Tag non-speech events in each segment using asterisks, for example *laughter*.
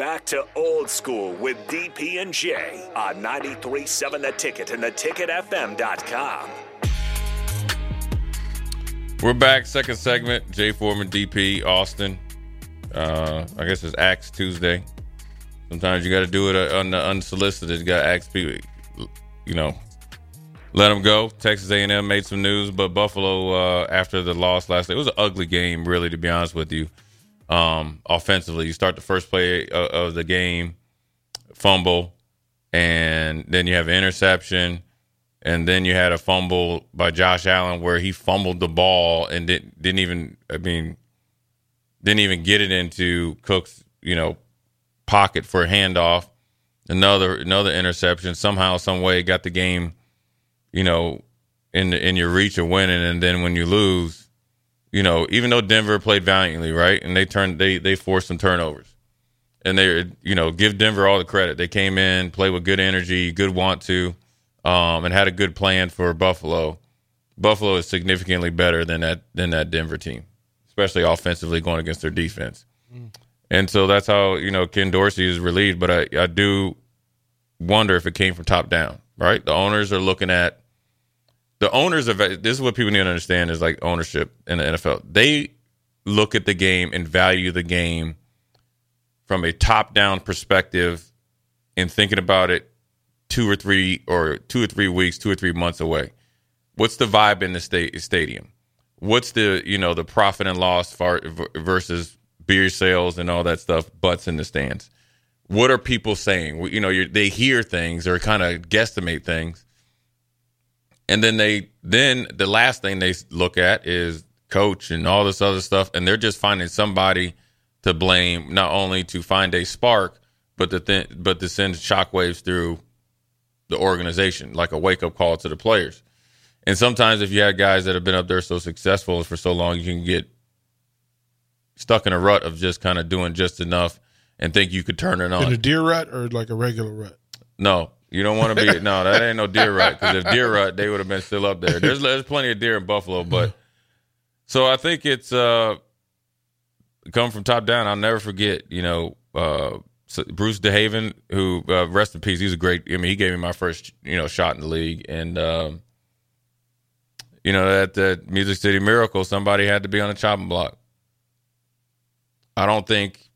back to old school with DP and J on 93.7 The Ticket and theticketfm.com. We're back, second segment. Jay Foreman, DP, Austin. Uh, I guess it's Axe Tuesday. Sometimes you got to do it uh, on the unsolicited. You got to ask people, you know, let them go. Texas A&M made some news, but Buffalo uh, after the loss last night, it was an ugly game, really, to be honest with you. Um, offensively, you start the first play of, the game, fumble, and then you have an interception, and then you had a fumble by Josh Allen where he fumbled the ball and didn't didn't even, I mean, didn't even get it into Cook's, you know, pocket for a handoff. Another another interception. Somehow, some way, got the game you know, in in your reach of winning, and then when you lose, you know, even though Denver played valiantly, right, and they turned they they forced some turnovers, and they you know give Denver all the credit. They came in, played with good energy, good want to, um, and had a good plan for Buffalo. Buffalo is significantly better than that than that Denver team, especially offensively going against their defense. Mm. And so that's how you know Ken Dorsey is relieved. But I, I do wonder if it came from top down, right? The owners are looking at the owners of this is what people need to understand is like ownership in the NFL. They look at the game and value the game from a top down perspective and thinking about it two or three or two or three weeks, two or three months away. What's the vibe in the state stadium? What's the you know the profit and loss far, versus beer sales and all that stuff? Butts in the stands. What are people saying? You know, they hear things or kind of guesstimate things and then they then the last thing they look at is coach and all this other stuff, and they're just finding somebody to blame, not only to find a spark, but to th- but to send shockwaves through the organization, like a wake up call to the players. And sometimes, if you have guys that have been up there so successful for so long, you can get stuck in a rut of just kind of doing just enough and think you could turn it on. In a deer rut or like a regular rut? No, you don't want to be *laughs* no, that ain't no deer rut. Because if deer rut, they would have been still up there. There's there's plenty of deer in Buffalo, but so I think it's uh come from top down. I'll never forget. You know, uh, Bruce DeHaven, who uh, rest in peace. He's a great. I mean, he gave me my first you know shot in the league, and um, you know at the Music City Miracle, somebody had to be on the chopping block. I don't think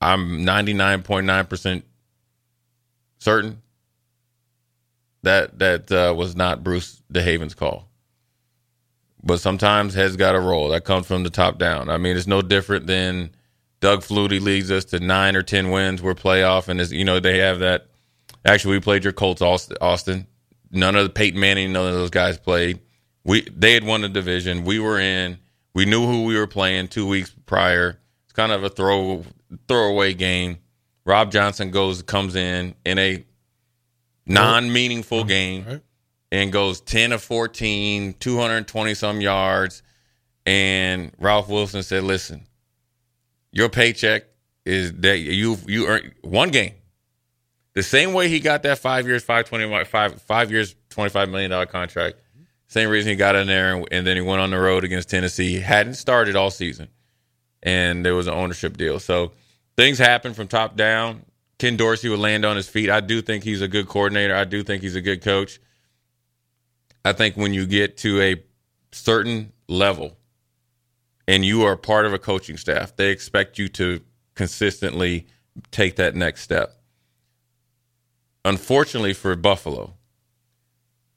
I'm 99.9 percent certain that that uh, was not Bruce DeHaven's call. But sometimes heads got to roll. That comes from the top down. I mean, it's no different than Doug Flutie leads us to nine or ten wins. We're playoff, and as you know, they have that. Actually, we played your Colts, Austin. None of the Peyton Manning, none of those guys played. We they had won the division. We were in. We knew who we were playing two weeks prior. It's kind of a throw throwaway game. Rob Johnson goes comes in in a non-meaningful game right. and goes 10 of 14, 220 some yards and Ralph Wilson said, "Listen, your paycheck is that you you earn one game. The same way he got that 5 years 520 5 5 years 25 million dollar contract. Same reason he got in there and, and then he went on the road against Tennessee. He hadn't started all season. And there was an ownership deal. So things happen from top down. Ken Dorsey would land on his feet. I do think he's a good coordinator. I do think he's a good coach. I think when you get to a certain level and you are part of a coaching staff, they expect you to consistently take that next step. Unfortunately for Buffalo,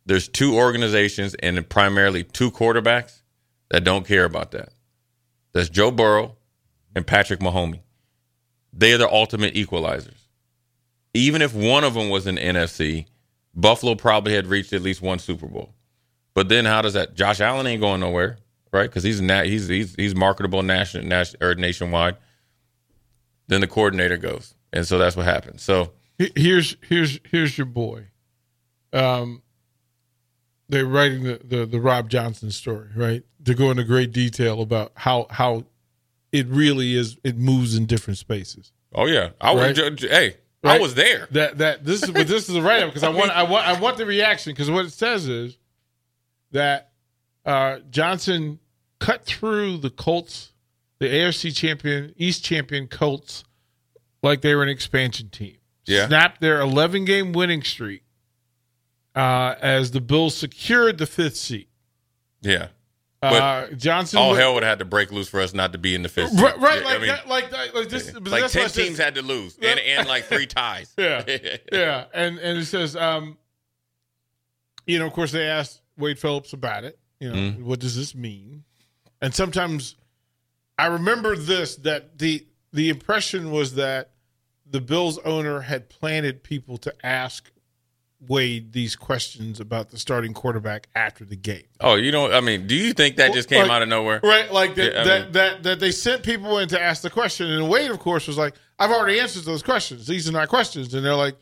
there's two organizations and primarily two quarterbacks that don't care about that. That's Joe Burrow and Patrick Mahomes. They are the ultimate equalizers. Even if one of them was an NFC, Buffalo probably had reached at least one Super Bowl. But then how does that? Josh Allen ain't going nowhere, right? Because he's na- he's he's he's marketable national nation, or nationwide. Then the coordinator goes, and so that's what happens. So here's here's here's your boy. Um, they're writing the, the the Rob Johnson story, right? To go into great detail about how how it really is it moves in different spaces. Oh yeah, I right? was hey, right? I was there. That that this is but this is the write up because I want I want I want the reaction because what it says is that uh, Johnson cut through the Colts, the AFC champion, East champion Colts like they were an expansion team. Yeah. Snapped their 11 game winning streak uh, as the Bills secured the fifth seat. Yeah. Uh, Johnson. All went- hell would have had to break loose for us not to be in the fifth. Right, right Yeah, like, I mean, that, like that, like this. but like ten teams had to lose, and and like three *laughs* ties. Yeah. *laughs* yeah, and and it says, um, you know, of course, they asked Wade Phillips about it. You know, Mhm. what does this mean? And sometimes, I remember this that the the impression was that the Bills owner had planted people to ask Wade these questions about the starting quarterback after the game. Oh, you know, I mean, do you think that just came Like- out of nowhere? Right, like that, Yeah, that, mean- that that they sent people in to ask the question, and Wade, of course, was like, "I've already answered those questions. These are not questions." And they're like,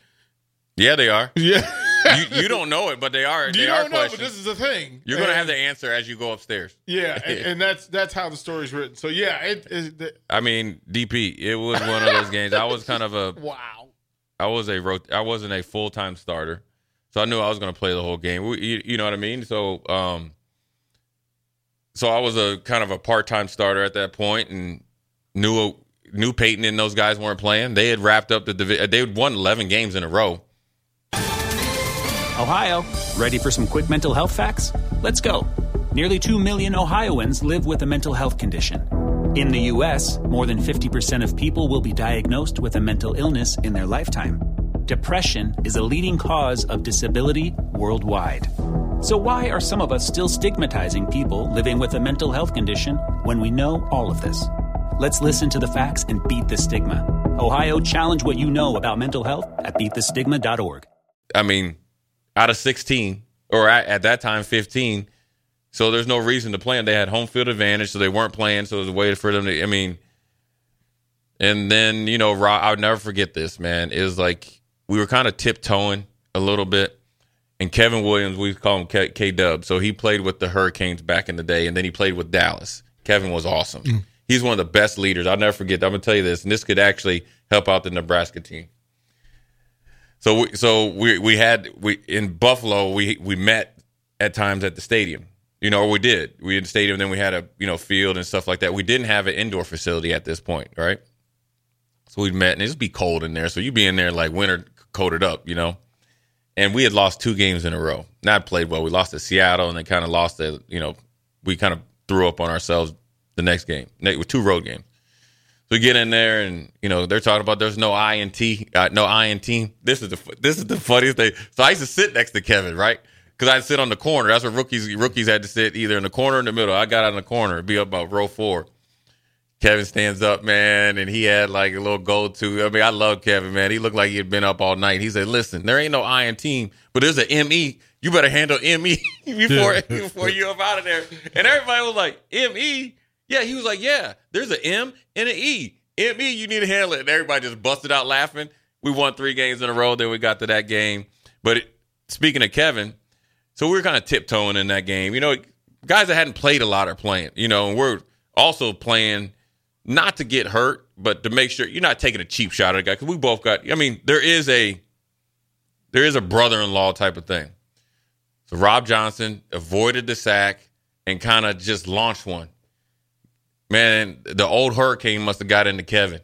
Yeah, they are. *laughs* "Yeah, You, you don't know it, but they are. you they are don't know, but this is the thing. You're gonna have the answer as you go upstairs. yeah, and, *laughs* and that's that's how the story's written. So yeah, it, it, the- I mean, DP, it was one of those games. I was kind of a, *laughs* wow. I was a, I wasn't a full time starter, so I knew I was gonna play the whole game. We, you, you know what I mean? So, um, so I was a kind of a part time starter at that point, and knew knew Peyton and those guys weren't playing. They had wrapped up the division. They had won 11 games in a row. Ohio, ready for some quick mental health facts? Let's go. Nearly 2 million Ohioans live with a mental health condition. In the U.S., more than 50% of people will be diagnosed with a mental illness in their lifetime. Depression is a leading cause of disability worldwide. So, why are some of us still stigmatizing people living with a mental health condition when we know all of this? Let's listen to the facts and beat the stigma. Ohio, challenge what you know about mental health at beatthestigma.org. I mean, out of 16, or at, at that time 15. So there's no reason to play them. They had home field advantage, so they weren't playing. So it was a way for them to. I mean, and then you know, Rob, I'll never forget this, man. It was like we were kind of tiptoeing a little bit, and Kevin Williams, we call him K Dub. So he played with the Hurricanes back in the day, and then he played with Dallas. Kevin was awesome. Mm. He's one of the best leaders. I'll never forget. I'm gonna tell you this, and this could actually help out the Nebraska team. So we so we we had we in Buffalo we we met at times at the stadium. You know, or we did. We had the stadium, then we had a you know field and stuff like that. We didn't have an indoor facility at this point, right? So we met, and it'd be cold in there. So you'd be in there like winter coated up, you know. And we had lost two games in a row. Not played well. We lost to Seattle, and then kind of lost the, you know we kind of threw up on ourselves the next game with two road games. So we get in there, and you know they're talking about there's no I and T, uh, no I and team. This is the this is the funniest thing. So I used to sit next to Kevin, right? Because I'd sit on the corner. That's where rookies rookies had to sit either in the corner or in the middle. I got out in the corner, be up about row four. Kevin stands up, man, and he had like a little go to. I mean, I love Kevin, man. He looked like he had been up all night. He said, "Listen, there ain't no I in team, but there's an ME. You better handle ME *laughs* before *laughs* before you up out of there." And everybody was like, "ME." Yeah, he was like, "Yeah, there's an M and an E. ME, you need to handle it." And everybody just busted out laughing. We won three games in a row. Then we got to that game. But it, speaking of Kevin, so we were kind of tiptoeing in that game. You know, guys that hadn't played a lot are playing. You know, and we're also playing not to get hurt, but to make sure you're not taking a cheap shot at a guy. Because we both got. I mean, there is a there is a brother-in-law type of thing. So Rob Johnson avoided the sack and kind of just launched one. Man, the old Hurricane must have got into Kevin,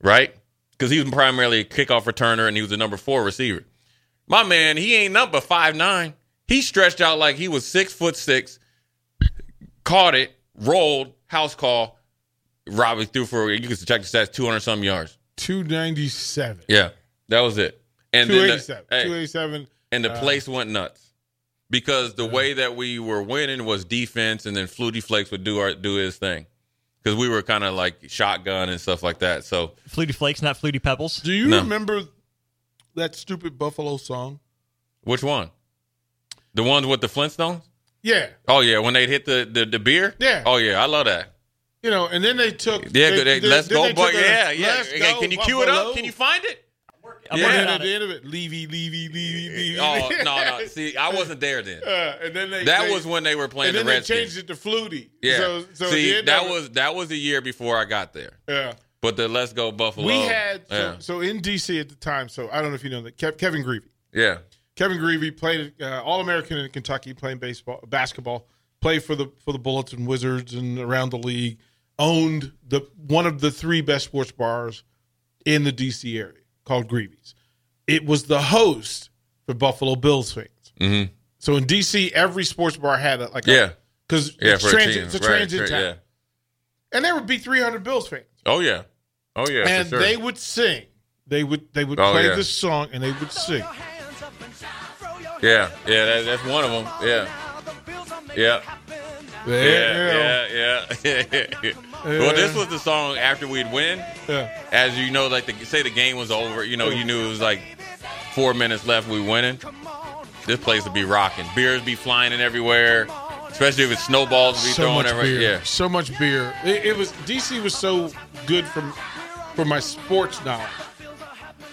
right? Because he was primarily a kickoff returner and he was the number four receiver. My man, he ain't number five nine. He stretched out like he was six foot six, caught it, rolled, house call. Robbie threw for you can check the stats, two hundred some yards. 297. Yeah, that was it. And the- 287. hey, 287. and the uh, place went nuts because the way that we were winning was defense, and then Flutie Flakes would do our do his thing because we were kind of like shotgun and stuff like that. So Flutie Flakes, not Flutie Pebbles. Do you No. remember that stupid Buffalo song? which one? The ones with the Flintstones? Yeah. Oh yeah, when they hit the the, the beer. Yeah. Oh yeah, I love that. You know, and then they took. Yeah, they, good. They- let's go, they boy. Yeah, yeah. Go can you cue it Buffalo. up? Can you find it? I'm Yeah. working And on at the end of it, Levy, Levy, Levy, Levy. Oh no, no. *laughs* See, I wasn't there then. Uh, and then they, That they- was when they were playing and then the they Redskins. changed it to Flutie. Yeah. So, so See, that of it- was that was a year before I got there. yeah. But the Let's Go Buffalo. We had so, yeah. so in DC at the time. So I don't know if you know that Kev, Kevin Grevey. yeah. Kevin Grevey played uh, All American in Kentucky, playing baseball, basketball. Played for the for the Bullets and Wizards and around the league. Owned the one of the three best sports bars in the DC area called Grevey's. It was the host for Buffalo Bills fans. Mhm. So in DC, every sports bar had a, like Yeah. because Yeah, it's, for a transit, it's a Right, transit right, town, yeah. and there would be 300 Bills fans, Oh yeah. Oh yeah. and sure. they would sing. They would they would Oh, play yeah. this song and they would sing. Yeah. Yeah. That, that's one of them. Yeah. Yeah. Yeah. Yeah. Yeah. Well, this was the song after we'd win. yeah. As you know, like the, say the game was over. You know, you knew it was like four minutes left. We winning. This place would be rocking. Beers be flying in everywhere. Especially if it's snowballs be so throwing much everywhere. beer. Yeah. So much beer. It, it was DC was so good from for my sports knowledge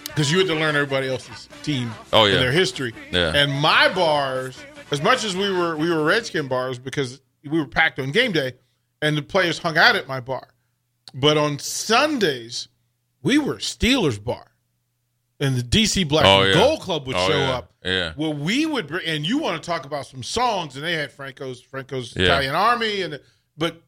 because you had to learn everybody else's team Oh, yeah. and their history. Yeah. And my bars, as much as we were we were Redskin bars because we were packed on game day, and the players hung out at my bar. But on Sundays, we were Steelers bar. And the DC Black Oh, and yeah. Gold Club would Oh, show yeah. up. Yeah. Well, we would, bring, and you want to talk about some songs, and they had Franco's Franco's Yeah. Italian Army, and but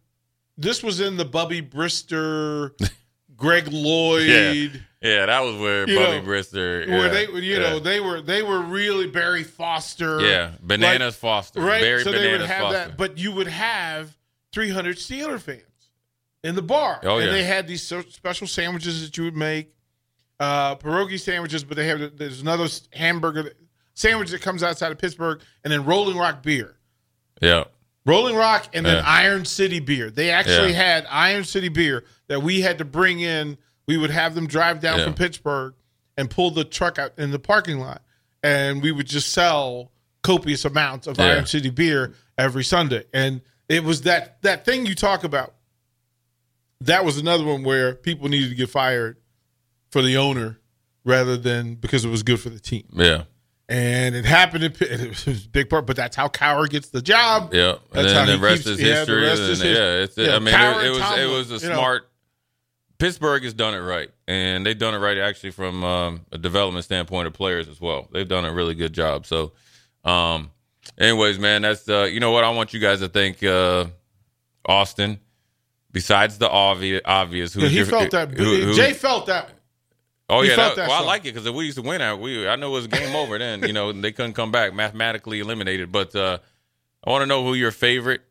this was in the Bubby Brister, *laughs* Greg Lloyd, Yeah. Yeah, that was where You know, Brister. where yeah, they, you know, they were they were really Barry Foster, yeah, bananas like- Foster, right? Barry so bananas they would have Foster. that, but you would have 300 Steeler fans in the bar, Oh, and yeah. they had these special sandwiches that you would make, uh, pierogi sandwiches, but they have there's another hamburger sandwich that comes outside of Pittsburgh, and then Rolling Rock beer. yeah, Rolling Rock and then Yeah. Iron City beer. They actually Yeah. had Iron City beer that we had to bring in. We would have them drive down Yeah. from Pittsburgh and pull the truck out in the parking lot, and we would just sell copious amounts of Yeah. Iron City beer every Sunday. And it was that that thing you talk about. That was another one where people needed to get fired for the owner rather than because it was good for the team. yeah, And it happened. In, *laughs* it was a big part, but that's how Cowher gets the job. yeah. That's and how then he the rest keeps- is yeah, the history. rest and is then- his- yeah, it's, yeah, I mean, it, it was it was a you know. Pittsburgh has done it right, and they've done it right actually from um, a development standpoint of players as well. They've done a really good job. So, um, anyways, man, that's uh, you know what I want you guys to think, uh, Austin. Besides the obvious, obvious, who's Yeah, he your- felt that. who- who- Jay felt that. Oh He yeah, that, that well, I like it because if we used to win out. We I know it was game over then. You know they couldn't come back, mathematically eliminated. But uh, I want to know who your favorite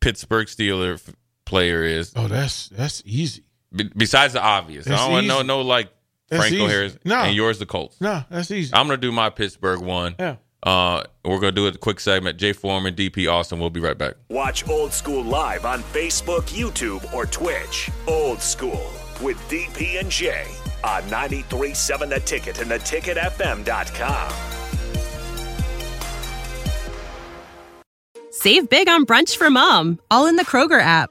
Pittsburgh Steeler f- player is. Oh, that's that's easy. Be- besides the obvious, That's I don't want know no like That's Franco easy. Harris. No. and yours the Colts. No, that's easy. I'm gonna do my Pittsburgh one. yeah. Uh, we're gonna do a quick segment. Jay Foreman, DP Austin. We'll be right back. Watch Old School live on Facebook, YouTube, or Twitch. Old School with DP and J on 93.7 The Ticket and theticketfm.com. Save big on brunch for mom, all in the Kroger app.